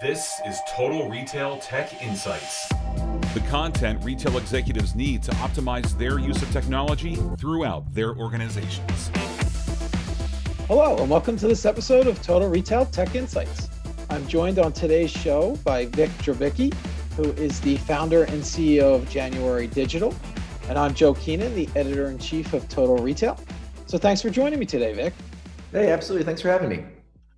This is Total Retail Tech Insights. The content retail executives need to optimize their use of technology throughout their organizations. Hello, and welcome to this episode of Total Retail Tech Insights. I'm joined on today's show by Vic Drabicky, who is the founder and CEO of January Digital. And I'm Joe Keenan, the editor in chief of Total Retail. So thanks for joining me today, Vic. Hey, absolutely. Thanks for having me.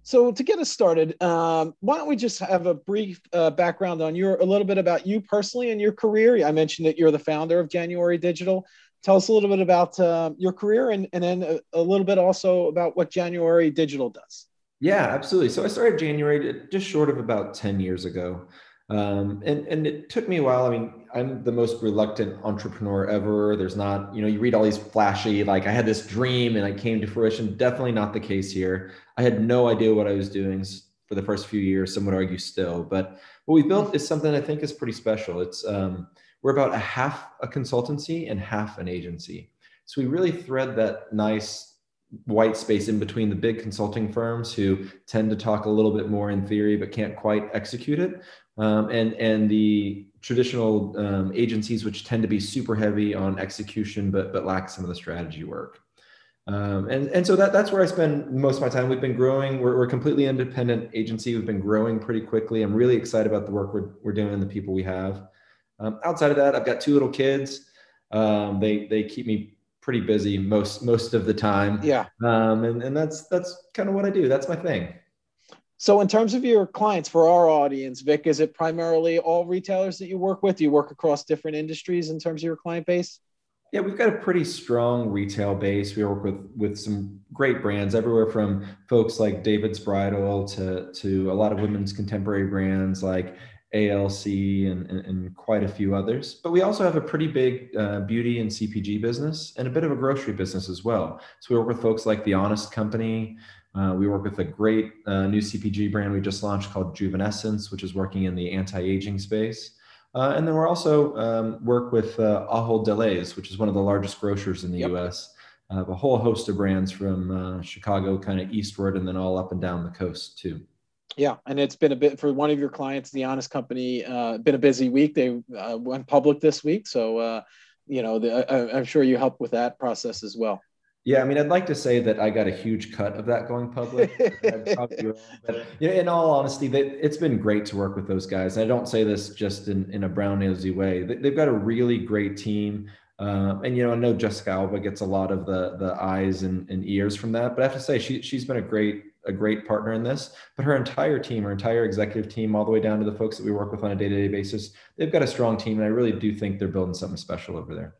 So to get us started, um, why don't we just have a brief uh, background on your, a little bit about you personally and your career? I mentioned that you're the founder of January Digital. Tell us a little bit about uh, your career and, and then a, a, little bit also about what January Digital does. Yeah, absolutely. So I started January just short of about 10 years ago. Um, and, and it took me a while. I mean, I'm the most reluctant entrepreneur ever. There's not, you know, you read all these flashy, like I had this dream and I came to fruition. Definitely not the case here. I had no idea what I was doing for the first few years. Some would argue still, but what we built is something I think is pretty special. It's, um, we're about a half a consultancy and half an agency. So we really thread that nice white space in between the big consulting firms who tend to talk a little bit more in theory but can't quite execute it um, and and the traditional um, agencies which tend to be super heavy on execution but but lack some of the strategy work um, and and so that that's where I spend most of my time. We've been growing. We're, we're a completely independent agency. We've been growing pretty quickly. I'm really excited about the work we're, we're doing and the people we have. Um, outside of that, I've got two little kids. Um, they they keep me pretty busy most most of the time. Yeah. Um, and and that's that's kind of what I do. That's my thing. So, in terms of your clients for our audience, Vic, is it primarily all retailers that you work with? Do you work across different industries in terms of your client base? Yeah, we've got a pretty strong retail base. We work with with some great brands everywhere from folks like David's Bridal to to a lot of women's contemporary brands like ALC and, and, and, quite a few others. But we also have a pretty big uh, beauty and CPG business and a bit of a grocery business as well. So we work with folks like The Honest Company. Uh, we work with a great uh, new CPG brand we just launched called Juvenescence, which is working in the anti-aging space. Uh, and then we're also um, work with uh, Ahold Delhaize, which is one of the largest grocers in the yep. U.S. Uh, a whole host of brands from Chicago, kind of eastward, and then all up and down the coast too. Yeah, and it's been a bit for one of your clients, the Honest Company. Uh, been a busy week. They uh, went public this week, so uh, you know the, I, I'm sure you helped with that process as well. Yeah, I mean, I'd like to say that I got a huge cut of that going public. but you know, in all honesty, they, it's been great to work with those guys. I don't say this just in, in a brown nosy way. They've got a really great team. Uh, and you know, I know Jessica Alba gets a lot of the the eyes and, and ears from that, but I have to say she she's been a great a great partner in this, but her entire team, her entire executive team, all the way down to the folks that we work with on a day-to-day basis, they've got a strong team, and I really do think they're building something special over there.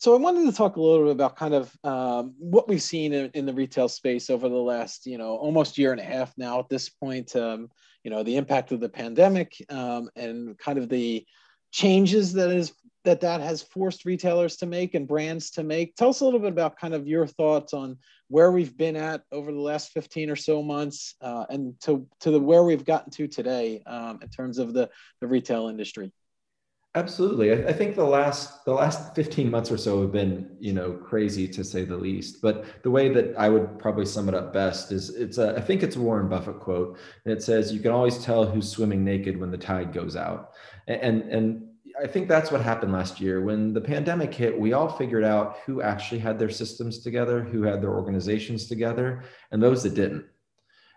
So I wanted to talk a little bit about kind of um, what we've seen in, in, the retail space over the last, you know, almost year and a half now. At this point, um, you know, the impact of the pandemic um, and kind of the changes that is that that has forced retailers to make and brands to make. Tell us a little bit about kind of your thoughts on where we've been at over the last 15 or so months uh, and to, to the where we've gotten to today um, in terms of the, the retail industry. Absolutely. I, I, think the last the last 15 months or so have been, you know, crazy to say the least. But the way that I would probably sum it up best is it's a I think it's a Warren Buffett quote. And it says you can always tell who's swimming naked when the tide goes out. And and I think that's what happened last year. When the pandemic hit, we all figured out who actually had their systems together, who had their organizations together, and those that didn't.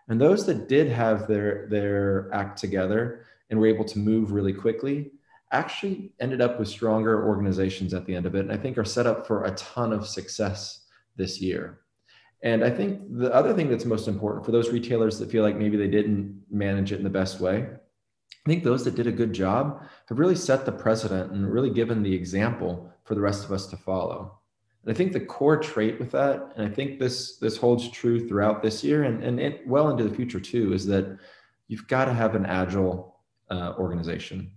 And those that did have their, their act together and were able to move really quickly actually ended up with stronger organizations at the end of it. And I think are set up for a ton of success this year. And I think the other thing that's most important for those retailers that feel like maybe they didn't manage it in the best way I think those that did a good job have really set the precedent and really given the example for the rest of us to follow. And I think the core trait with that, and I think this this holds true throughout this year and, and it, well into the future too, is that you've got to have an agile uh, organization,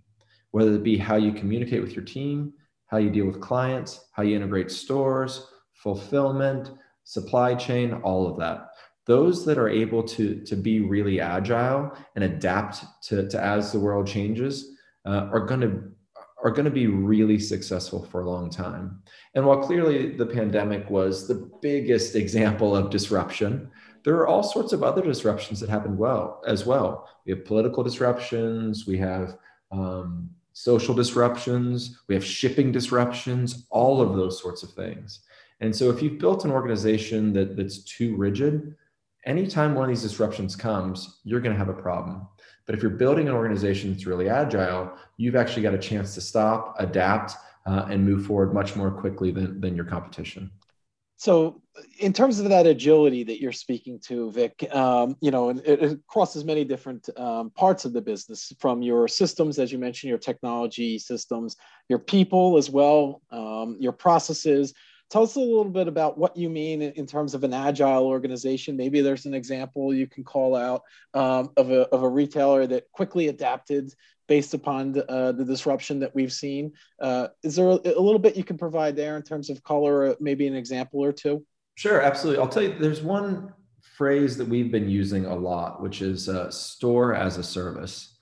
whether it be how you communicate with your team, how you deal with clients, how you integrate stores, fulfillment, supply chain, all of that those that are able to to be really agile and adapt to, to as the world changes uh, are going to are going to be really successful for a long time. And while clearly the pandemic was the biggest example of disruption, there are all sorts of other disruptions that happen well as well. We have political disruptions, we have um, social disruptions, we have shipping disruptions, all of those sorts of things. And so if you've built an organization that, that's too rigid, anytime one of these disruptions comes, you're going to have a problem. But if you're building an organization that's really agile, you've actually got a chance to stop, adapt, uh, and move forward much more quickly than, than your competition. So, in terms of that agility that you're speaking to, Vic, um, you know, it, it, crosses many different um, parts of the business from your systems, as you mentioned, your technology systems, your people as well, um, your processes. Tell us a little bit about what you mean in terms of an agile organization. Maybe there's an example you can call out um, of, a, of a retailer that quickly adapted based upon the, uh, the disruption that we've seen. Uh, is there a, a, little bit you can provide there in terms of color, maybe an example or two? Sure, absolutely. I'll tell you, there's one phrase that we've been using a lot, which is uh, store as a service.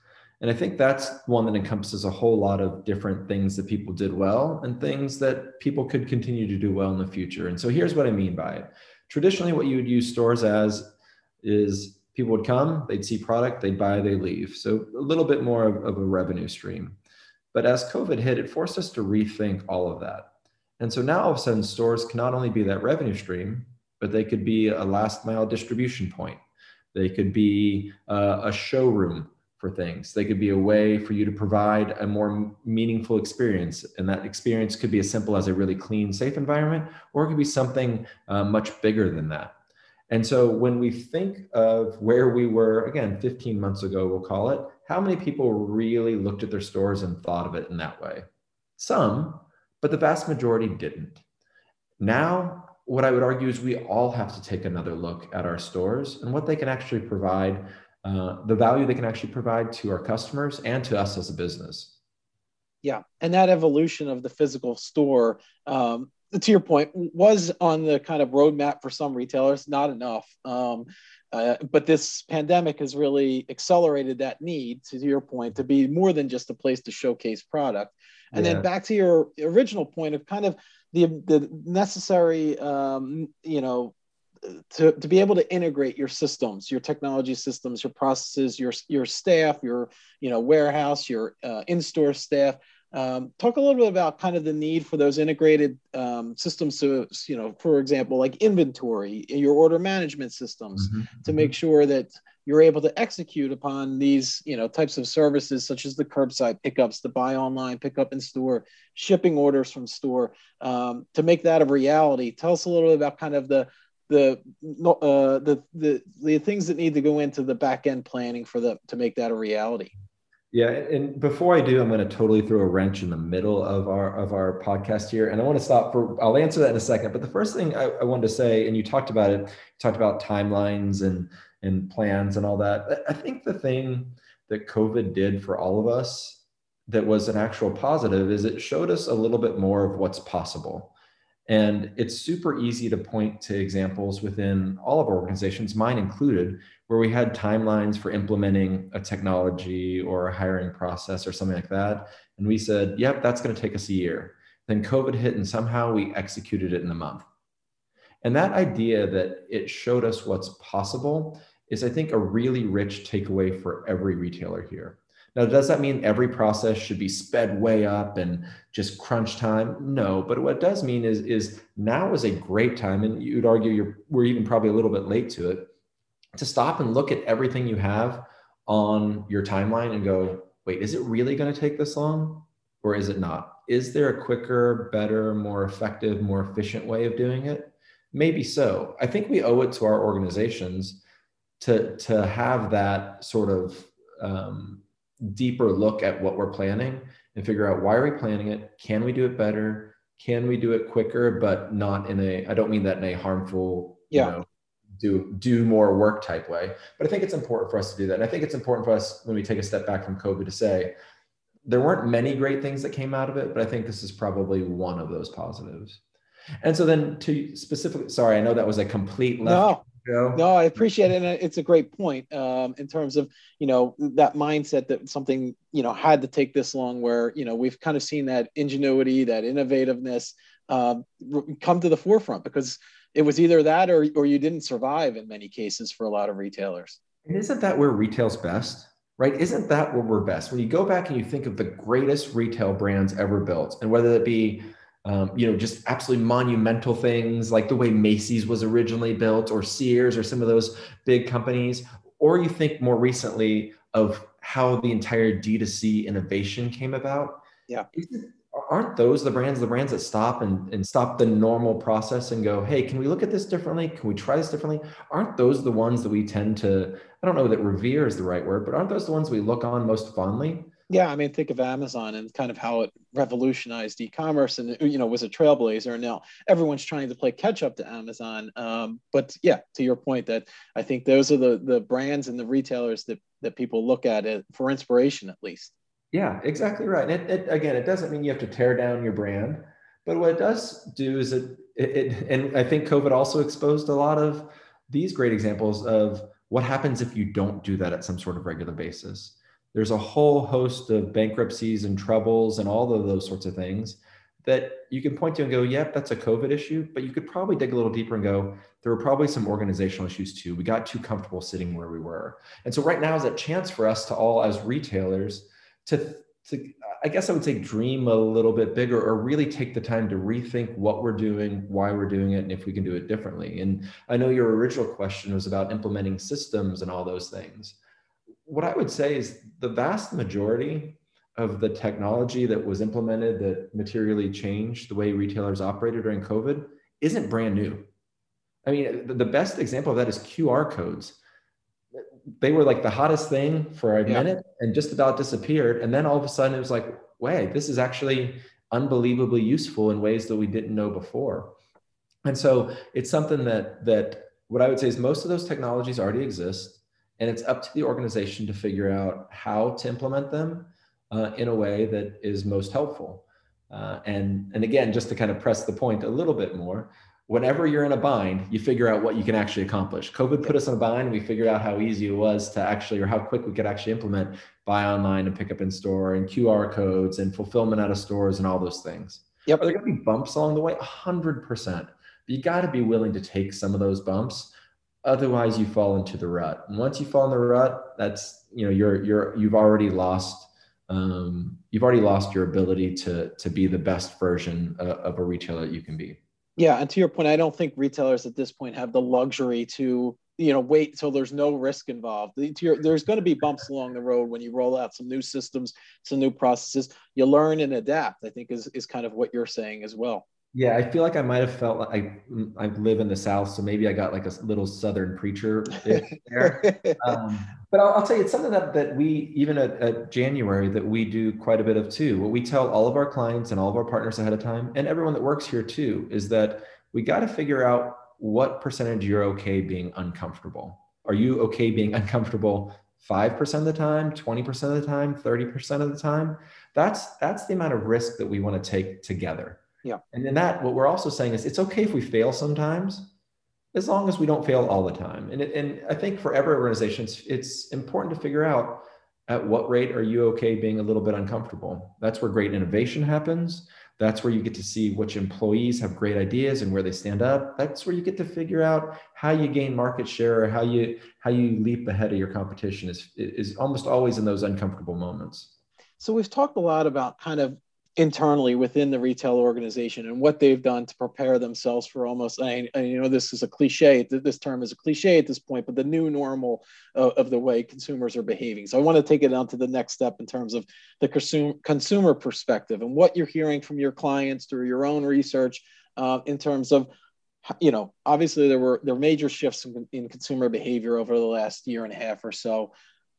And I think that's one that encompasses a whole lot of different things that people did well and things that people could continue to do well in the future. And so here's what I mean by it. Traditionally, what you would use stores as is people would come, they'd see product, they'd buy, they leave. So a little bit more of, of, a revenue stream. But as COVID hit, it forced us to rethink all of that. And so now all of a sudden, stores can not only be that revenue stream, but they could be a last mile distribution point. They could be uh, a showroom for things. They could be a way for you to provide a more meaningful experience. And that experience could be as simple as a really clean, safe environment, or it could be something uh, much bigger than that. And so when we think of where we were, again, 15 months ago, we'll call it, how many people really looked at their stores and thought of it in that way? Some, but the vast majority didn't. Now, what I would argue is we all have to take another look at our stores and what they can actually provide, uh, the value they can actually provide to our customers and to us as a business. Yeah, and that evolution of the physical store um, to your point, was on the kind of roadmap for some retailers, not enough. Um, uh, but this pandemic has really accelerated that need, to your point, to be more than just a place to showcase product. And yeah. then back to your original point of kind of the, the necessary, um, you know, to, to be able to integrate your systems, your technology systems, your processes, your, your staff, your, you know, warehouse, your uh, in-store staff, um, talk a little bit about kind of the need for those integrated um, systems to, you know, for example, like inventory, your order management systems mm-hmm. to make mm-hmm. sure that you're able to execute upon these, you know, types of services such as the curbside pickups, the buy online, pick up in store, shipping orders from store, um, to make that a reality. Tell us a little bit about kind of the the uh, the, the the things that need to go into the back end planning for the to make that a reality. Yeah, and before I do, I'm going to totally throw a wrench in the middle of our of our podcast here, and I want to stop for. I'll answer that in a second, but the first thing I, I wanted to say, and you talked about it, talked about timelines and and plans and all that. I think the thing that COVID did for all of us that was an actual positive is it showed us a little bit more of what's possible. And it's super easy to point to examples within all of our organizations, mine included, where we had timelines for implementing a technology or a hiring process or something like that. And we said, yep, that's going to take us a year. Then COVID hit and somehow we executed it in a month. And that idea that it showed us what's possible is, I think, a really rich takeaway for every retailer here. Now, does that mean every process should be sped way up and just crunch time? No, but what it does mean is, is now is a great time, and you'd argue you're we're even probably a little bit late to it, to stop and look at everything you have on your timeline and go, wait, is it really going to take this long or is it not? Is there a quicker, better, more effective, more efficient way of doing it? Maybe so. I think we owe it to our organizations to, to have that sort of um, deeper look at what we're planning and figure out why are we planning it? Can we do it better? Can we do it quicker, but not in a, I don't mean that in a harmful, yeah. you know, do do more work type way. But I think it's important for us to do that. And I think it's important for us when we take a step back from COVID to say there weren't many great things that came out of it, but I think this is probably one of those positives. And so then to specifically, sorry, I know that was a complete left. No, no, I appreciate it, and it's a great point um, in terms of you know that mindset that something you know had to take this long. Where you know we've kind of seen that ingenuity, that innovativeness um, come to the forefront because it was either that or or you didn't survive in many cases for a lot of retailers. And isn't that where retail's best? Right? Isn't that where we're best? When you go back and you think of the greatest retail brands ever built, and whether it be um, you know, just absolutely monumental things like the way Macy's was originally built, or Sears, or some of those big companies, or you think more recently of how the entire D2C innovation came about. Yeah. Aren't those the brands, the brands that stop and, and stop the normal process and go, hey, can we look at this differently? Can we try this differently? Aren't those the ones that we tend to, I don't know that revere is the right word, but aren't those the ones we look on most fondly? Yeah, I mean, think of Amazon and kind of how it revolutionized e-commerce, and you know was a trailblazer. And now everyone's trying to play catch up to Amazon. Um, but yeah, to your point, that I think those are the the brands and the retailers that that people look at it for inspiration, at least. Yeah, exactly right. And it, it, again, it doesn't mean you have to tear down your brand, but what it does do is it, it, it and I think COVID also exposed a lot of these great examples of what happens if you don't do that at some sort of regular basis there's a whole host of bankruptcies and troubles and all of those sorts of things that you can point to and go, yep, that's a COVID issue. But you could probably dig a little deeper and go, there were probably some organizational issues too. We got too comfortable sitting where we were. And so right now is a chance for us to all as retailers to, to I guess I would say dream a little bit bigger or really take the time to rethink what we're doing, why we're doing it, and if we can do it differently. And I know your original question was about implementing systems and all those things what I would say is the vast majority of the technology that was implemented that materially changed the way retailers operated during COVID isn't brand new. I mean, the best example of that is QR codes. They were like the hottest thing for a yeah. minute and just about disappeared. And then all of a sudden it was like, wait, this is actually unbelievably useful in ways that we didn't know before. And so it's something that that what I would say is most of those technologies already exist and it's up to the organization to figure out how to implement them uh, in a way that is most helpful. Uh, and, and again, just to kind of press the point a little bit more, whenever you're in a bind, you figure out what you can actually accomplish. COVID put us in a bind. We figured out how easy it was to actually, or how quick we could actually implement buy online and pick up in store and QR codes and fulfillment out of stores and all those things. Yep. Are there going to be bumps along the way? 100%. But you got to be willing to take some of those bumps otherwise you fall into the rut. And once you fall in the rut that's you know you're you're you've already lost um, you've already lost your ability to to be the best version of, of a retailer you can be. Yeah and to your point i don't think retailers at this point have the luxury to you know wait until there's no risk involved. There's going to be bumps along the road when you roll out some new systems some new processes. You learn and adapt i think is, is kind of what you're saying as well yeah, I feel like I might have felt like I I live in the South, so maybe I got like a little Southern preacher there. um, but I'll, I'll, tell you, it's something that that we even at, at, January that we do quite a bit of too. What we tell all of our clients and all of our partners ahead of time, and everyone that works here too, is that we got to figure out what percentage you're okay being uncomfortable. Are you okay being uncomfortable five percent of the time, twenty percent of the time, thirty percent of the time? That's that's the amount of risk that we want to take together yeah. And in that, what we're also saying is it's okay if we fail sometimes, as long as we don't fail all the time. And, it, and I think for every organization, it's, it's important to figure out at what rate are you okay being a little bit uncomfortable. That's where great innovation happens. That's where you get to see which employees have great ideas and where they stand up. That's where you get to figure out how you gain market share or how you how you leap ahead of your competition is is almost always in those uncomfortable moments. So we've talked a lot about kind of internally within the retail organization and what they've done to prepare themselves for almost I, you know this is a cliche this term is a cliche at this point but the new normal of, of the way consumers are behaving. So i want to take it on to the next step in terms of the consumer consumer perspective and what you're hearing from your clients through your own research uh, in terms of you know obviously there were there were major shifts in, in consumer behavior over the last year and a half or so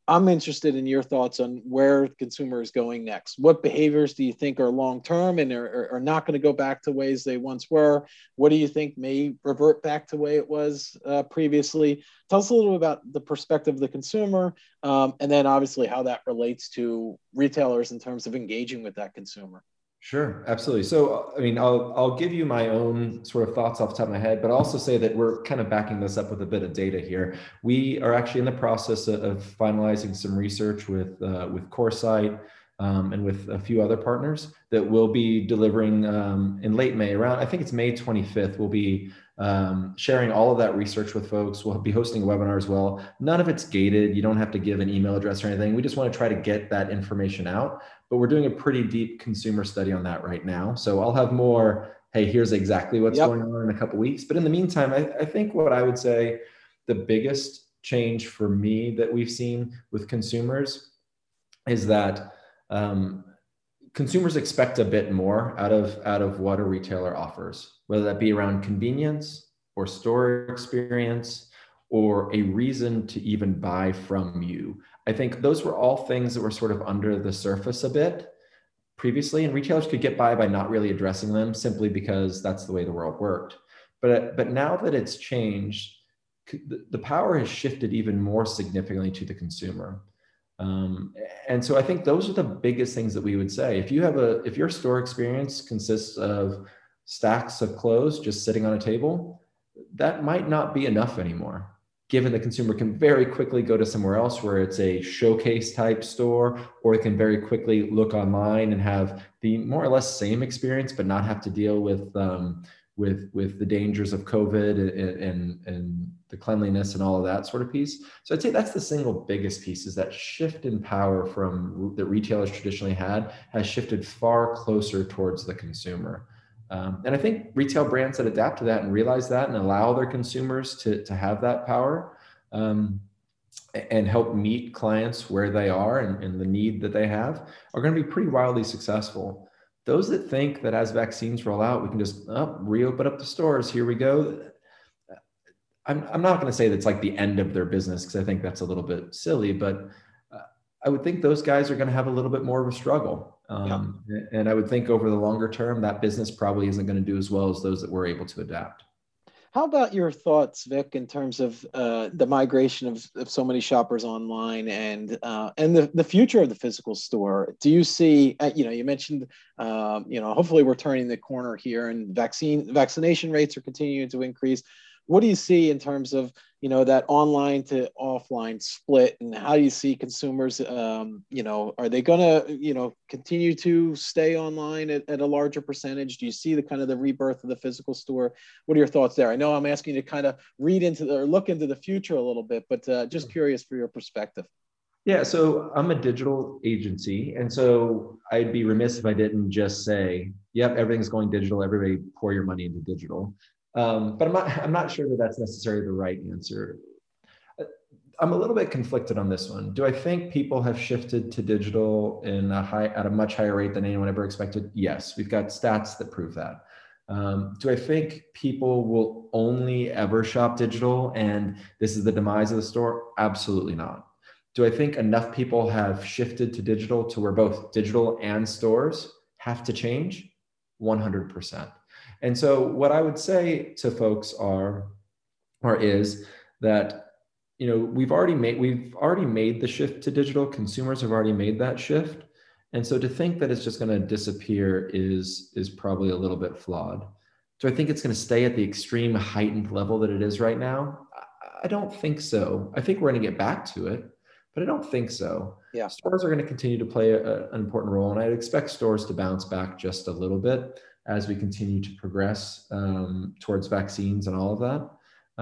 I'm interested in your thoughts on where consumer is going next. What behaviors do you think are long term and are, are not going to go back to ways they once were? What do you think may revert back to the way it was uh, previously? Tell us a little bit about the perspective of the consumer, um, and then obviously how that relates to retailers in terms of engaging with that consumer. Sure, absolutely. So, I mean, I'll I'll give you my own sort of thoughts off the top of my head, but I'll also say that we're kind of backing this up with a bit of data here. We are actually in the process of finalizing some research with uh, with Coresight um, and with a few other partners that will be delivering um, in late May. Around I think it's May 25th. We'll be um, sharing all of that research with folks. We'll be hosting a webinar as well. None of it's gated. You don't have to give an email address or anything. We just want to try to get that information out. But we're doing a pretty deep consumer study on that right now. So I'll have more. Hey, here's exactly what's yep. going on in a couple weeks. But in the meantime, I, I think what I would say the biggest change for me that we've seen with consumers is that um, consumers expect a bit more out of out of what a retailer offers, whether that be around convenience or store experience or a reason to even buy from you. I think those were all things that were sort of under the surface a bit previously, and retailers could get by by not really addressing them simply because that's the way the world worked. But but now that it's changed, the power has shifted even more significantly to the consumer. Um, and so I think those are the biggest things that we would say. If you have a, if your store experience consists of stacks of clothes just sitting on a table, that might not be enough anymore. Given the consumer can very quickly go to somewhere else where it's a showcase type store, or it can very quickly look online and have the more or less same experience, but not have to deal with um, with with the dangers of COVID and, and, and the cleanliness and all of that sort of piece. So I'd say that's the single biggest piece is that shift in power from that retailers traditionally had has shifted far closer towards the consumer. Um, and I think retail brands that adapt to that and realize that and allow their consumers to, to have that power um, and help meet clients where they are and, and the need that they have are going to be pretty wildly successful those that think that as vaccines roll out, we can just oh, reopen up the stores. Here we go. I'm, I'm not going to say that's like the end of their business because I think that's a little bit silly, but uh, I would think those guys are going to have a little bit more of a struggle. Um, yeah. And I would think over the longer term, that business probably isn't going to do as well as those that were able to adapt. How about your thoughts, Vic, in terms of uh, the migration of, of so many shoppers online and uh, and the, the future of the physical store? Do you see, uh, you know, you mentioned, um, you know, hopefully we're turning the corner here and vaccine vaccination rates are continuing to increase what do you see in terms of you know that online to offline split and how do you see consumers um, you know are they going to you know continue to stay online at, at, a larger percentage do you see the kind of the rebirth of the physical store what are your thoughts there i know i'm asking you to kind of read into the, or look into the future a little bit but uh, just curious for your perspective yeah, so I'm a digital agency. And so I'd be remiss if I didn't just say, yep, everything's going digital. Everybody pour your money into digital. Um, but I'm not, I'm not sure that that's necessarily the right answer. I'm a little bit conflicted on this one. Do I think people have shifted to digital in a high, at a much higher rate than anyone ever expected? Yes, we've got stats that prove that. Um, do I think people will only ever shop digital and this is the demise of the store? Absolutely not. Do I think enough people have shifted to digital to where both digital and stores have to change? 100%. And so what I would say to folks are or is that you know we've already made we've already made the shift to digital. Consumers have already made that shift. And so to think that it's just going to disappear is is probably a little bit flawed. So i think it's going to stay at the extreme heightened level that it is right now? I don't think so. I think we're going to get back to it but i don't think so. Yeah. Stores are going to continue to play a, an important role and i'd expect stores to bounce back just a little bit as we continue to progress um, towards vaccines and all of that.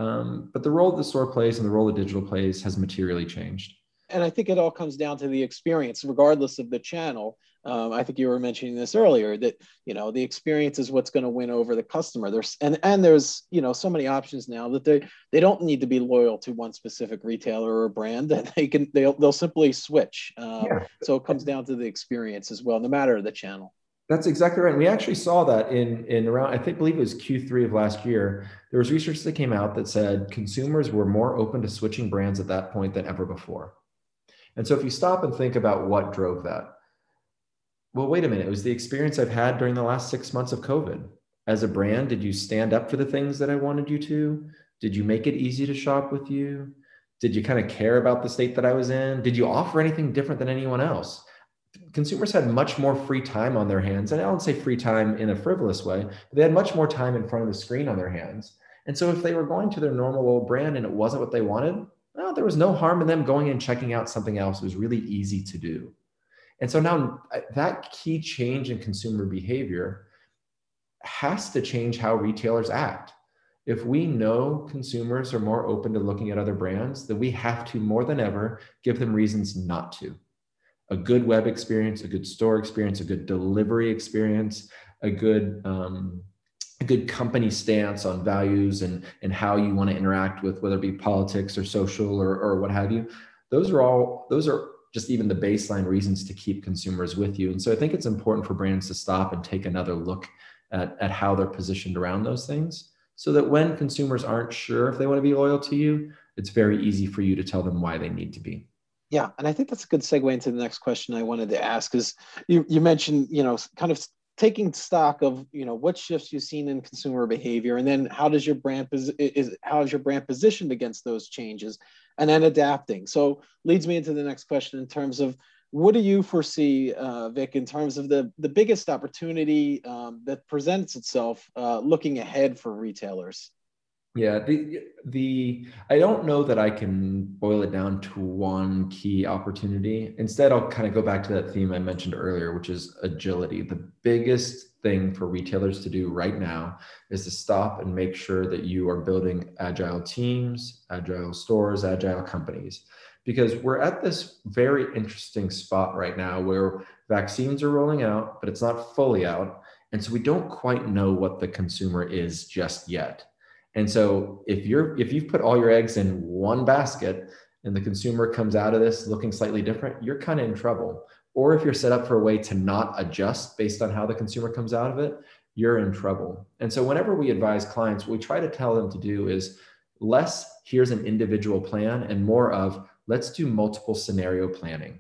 Um, but the role that the store plays and the role that digital plays has materially changed. And I think it all comes down to the experience, regardless of the channel. Um, I think you were mentioning this earlier that you know the experience is what's going to win over the customer. There's and and there's you know so many options now that they they don't need to be loyal to one specific retailer or brand that they can they'll they'll simply switch. Um, yeah. So it comes down to the experience as well, no matter the channel. That's exactly right. And we actually saw that in in around I think believe it was Q3 of last year. There was research that came out that said consumers were more open to switching brands at that point than ever before. And so if you stop and think about what drove that, well, wait a minute. It was the experience I've had during the last six months of COVID. As a brand, did you stand up for the things that I wanted you to? Did you make it easy to shop with you? Did you kind of care about the state that I was in? Did you offer anything different than anyone else? Consumers had much more free time on their hands. And I don't say free time in a frivolous way, but they had much more time in front of the screen on their hands. And so if they were going to their normal old brand and it wasn't what they wanted, well, there was no harm in them going and checking out something else. It was really easy to do. And so now uh, that key change in consumer behavior has to change how retailers act. if we know consumers are more open to looking at other brands, then we have to more than ever give them reasons not to. A good web experience, a good store experience, a good delivery experience, a good um, a good company stance on values and and how you want to interact with whether it be politics or social or, or what have you. Those are all those are just even the baseline reasons to keep consumers with you. And so I think it's important for brands to stop and take another look at, at how they're positioned around those things so that when consumers aren't sure if they want to be loyal to you, it's very easy for you to tell them why they need to be. Yeah, and I think that's a good segue into the next question I wanted to ask is you you mentioned, you know, kind of taking stock of, you know, what shifts you've seen in consumer behavior and then how does your brand is how is your brand positioned against those changes and then adapting. So leads me into the next question in terms of what do you foresee, uh, Vic, in terms of the, the biggest opportunity um, that presents itself uh, looking ahead for retailers? Yeah, the the I don't know that I can boil it down to one key opportunity. Instead, I'll kind of go back to that theme I mentioned earlier, which is agility. The biggest thing for retailers to do right now is to stop and make sure that you are building agile teams, agile stores, agile companies because we're at this very interesting spot right now where vaccines are rolling out, but it's not fully out. And so we don't quite know what the consumer is just yet. And so if you're if you've put all your eggs in one basket and the consumer comes out of this looking slightly different, you're kind of in trouble. Or if you're set up for a way to not adjust based on how the consumer comes out of it, you're in trouble. And so whenever we advise clients, what we try to tell them to do is less here's an individual plan and more of let's do multiple scenario planning.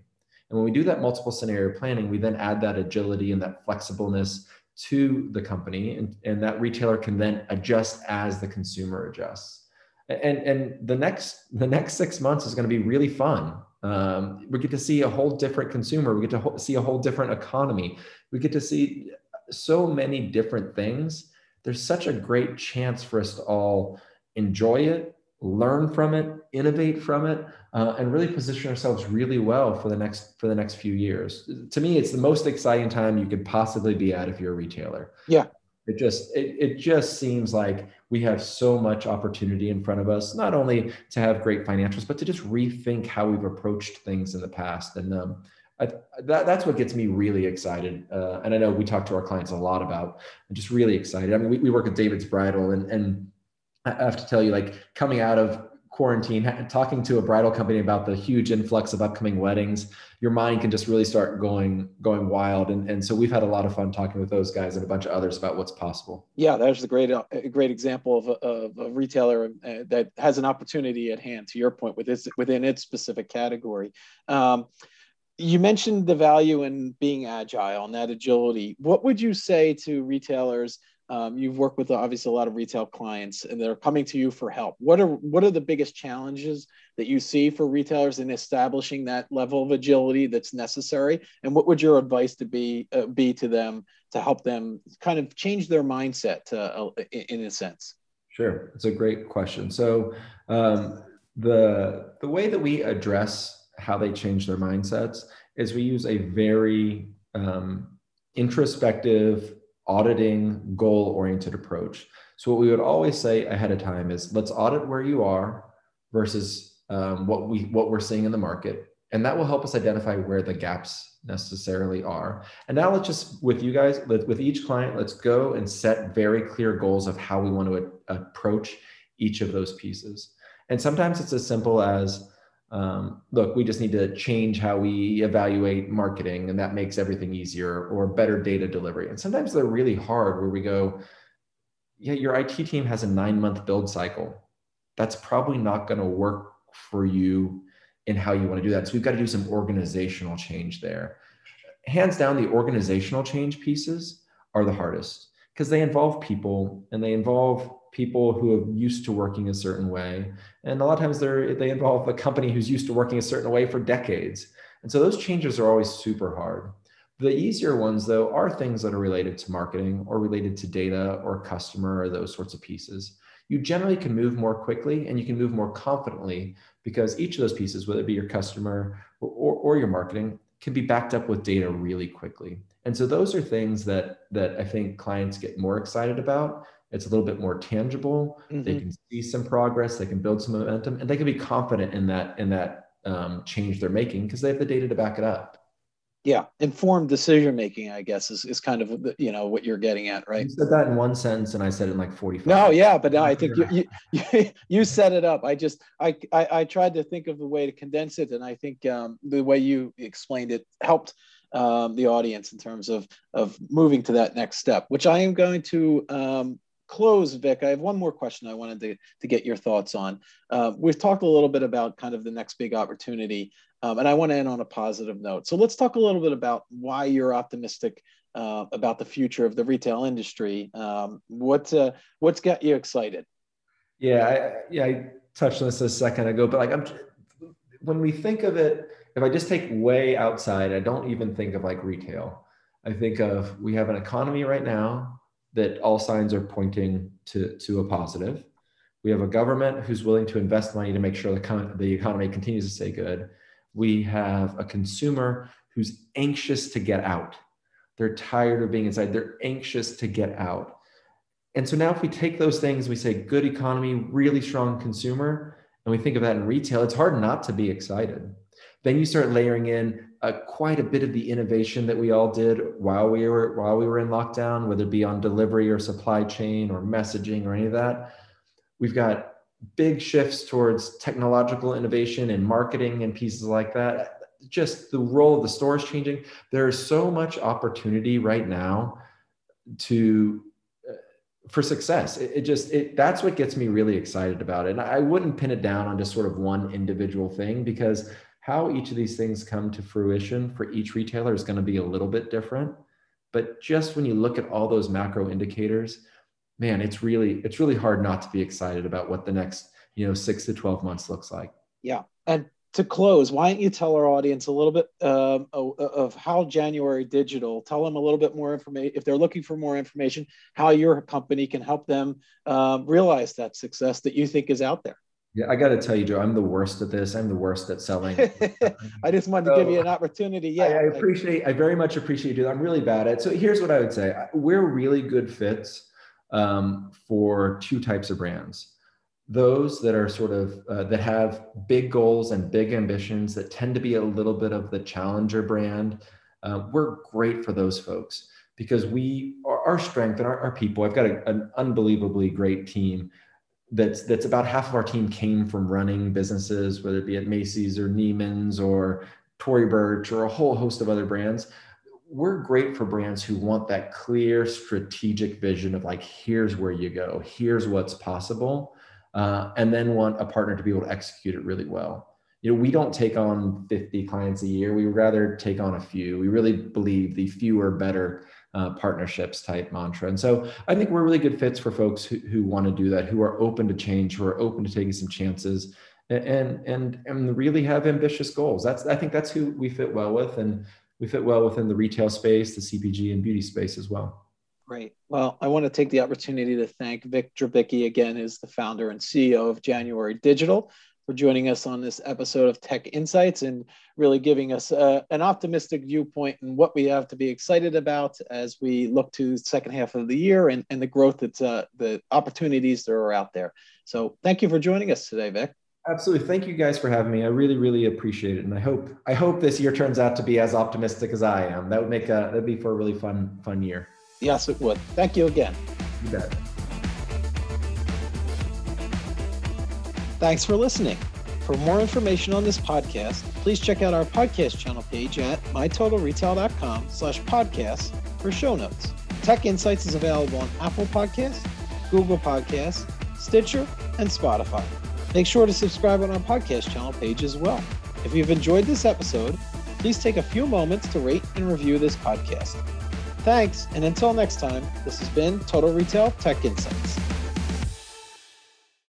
And when we do that multiple scenario planning, we then add that agility and that flexibleness to the company, and, and that retailer can then adjust as the consumer adjusts. And, and the next the next six months is going to be really fun. Um, we get to see a whole different consumer. We get to see a whole different economy. We get to see so many different things. There's such a great chance for us to all enjoy it, learn from it, innovate from it, uh, and really position ourselves really well for the next for the next few years. To me, it's the most exciting time you could possibly be at if you're a retailer. Yeah. It just it, it just seems like we have so much opportunity in front of us, not only to have great financials, but to just rethink how we've approached things in the past. And um, I, that, that's what gets me really excited. Uh, and I know we talk to our clients a lot about. I'm just really excited. I mean, we, we work with David's Bridal, and and I have to tell you, like coming out of quarantine, talking to a bridal company about the huge influx of upcoming weddings, your mind can just really start going going wild. And, and so we've had a lot of fun talking with those guys and a bunch of others about what's possible. Yeah, that's a great a great example of a, of a retailer uh, that has an opportunity at hand. To your point, with its within its specific category. Um, you mentioned the value in being agile and that agility. What would you say to retailers? Um, you've worked with obviously a lot of retail clients, and they're coming to you for help. What are what are the biggest challenges that you see for retailers in establishing that level of agility that's necessary? And what would your advice to be uh, be to them to help them kind of change their mindset to, uh, in a sense? Sure, it's a great question. So um, the the way that we address how they change their mindsets is we use a very um, introspective auditing goal oriented approach. So, what we would always say ahead of time is let's audit where you are versus um, what, we, what we're seeing in the market. And that will help us identify where the gaps necessarily are. And now let's just, with you guys, with each client, let's go and set very clear goals of how we want to approach each of those pieces. And sometimes it's as simple as um, look, we just need to change how we evaluate marketing, and that makes everything easier, or better data delivery. And sometimes they're really hard where we go, yeah, your IT team has a nine month build cycle. That's probably not going to work for you in how you want to do that. So we've got to do some organizational change there. Hands down, the organizational change pieces are the hardest because they involve people and they involve people who are used to working a certain way. And a lot of times they're, they involve a company who's used to working a certain way for decades. And so those changes are always super hard. The easier ones, though, are things that are related to marketing or related to data or customer or those sorts of pieces. You generally can move more quickly and you can move more confidently because each of those pieces, whether it be your customer or, or, or your marketing, can be backed up with data really quickly. And so those are things that that I think clients get more excited about it's a little bit more tangible. Mm-hmm. they can see some progress they can build some momentum and they can be confident in that in that um, change they're making because they have the data to back it up. Yeah informed decision making i guess is, is kind of you know what you're getting at right? You said that in one sentence and i said it in like 45 no yeah but no, i think you, you, you set it up. I just I, I, I tried to think of a way to condense it and i think um, the way you explained it helped um, the audience in terms of of moving to that next step which i am going to um, close, Vic, I have one more question I wanted to, to get your thoughts on. Uh, we've talked a little bit about kind of the next big opportunity, um, and I want to end on a positive note. So let's talk a little bit about why you're optimistic uh, about the future of the retail industry. Um, what's uh, what's got you excited? Yeah, I, yeah, I touched on this a second ago, but like I'm, when we think of it, if I just take way outside, I don't even think of like retail. I think of we have an economy right now that all signs are pointing to, to a positive. We have a government who's willing to invest money to make sure the, the economy continues to stay good. We have a consumer who's anxious to get out. They're tired of being inside. They're anxious to get out. And so now, if we take those things, we say good economy, really strong consumer, and we think of that in retail, it's hard not to be excited. Then you start layering in uh, quite a bit of the innovation that we all did while we were while we were in lockdown, whether it be on delivery or supply chain or messaging or any of that. We've got big shifts towards technological innovation and marketing and pieces like that. Just the role of the store is changing. There is so much opportunity right now to uh, for success. It, it, just it that's what gets me really excited about it. And I wouldn't pin it down on just sort of one individual thing because how each of these things come to fruition for each retailer is going to be a little bit different. But just when you look at all those macro indicators, man, it's really it's really hard not to be excited about what the next you know six to twelve months looks like. Yeah, and to close, why don't you tell our audience a little bit um, of how January Digital? Tell them a little bit more information if they're looking for more information. How your company can help them um, realize that success that you think is out there. Yeah, I got to tell you, Joe, I'm the worst at this. I'm the worst at selling. I just wanted so, to give you an opportunity. Yeah, I, I appreciate. I very much appreciate you. I'm really bad at. It. So here's what I would say: we're really good fits um, for two types of brands. Those that are sort of uh, that have big goals and big ambitions that tend to be a little bit of the challenger brand. Uh, we're great for those folks because we our, our strength and our, our people. I've got a, an unbelievably great team that's that's about half of our team came from running businesses, whether it be at Macy's or Neiman's or Tory Burch or a whole host of other brands. We're great for brands who want that clear strategic vision of like, here's where you go, here's what's possible, uh, and then want a partner to be able to execute it really well. You know, we don't take on 50 clients a year. We rather take on a few. We really believe the fewer better uh, partnerships type mantra. And so I think we're really good fits for folks who, who want to do that, who are open to change, who are open to taking some chances and, and, and really have ambitious goals. That's, I think that's who we fit well with. And we fit well within the retail space, the CPG and beauty space as well. Great. Well, I want to take the opportunity to thank Vic Drabicky again, as the founder and CEO of January Digital for joining us on this episode of Tech Insights and really giving us uh, an optimistic viewpoint and what we have to be excited about as we look to the second half of the year and, and the growth that's uh, the opportunities that are out there. So thank you for joining us today, Vic. Absolutely. Thank you guys for having me. I really, really appreciate it. And I hope I hope this year turns out to be as optimistic as I am. That would make a that'd be for a really fun, fun year. Yes, it would. Thank you again. You bet. Thanks for listening. For more information on this podcast, please check out our podcast channel page at mytotalretail.com slash podcasts for show notes. Tech Insights is available on Apple Podcasts, Google Podcasts, Stitcher, and Spotify. Make sure to subscribe on our podcast channel page as well. If you've enjoyed this episode, please take a few moments to rate and review this podcast. Thanks, and until next time, this has been Total Retail Tech Insights.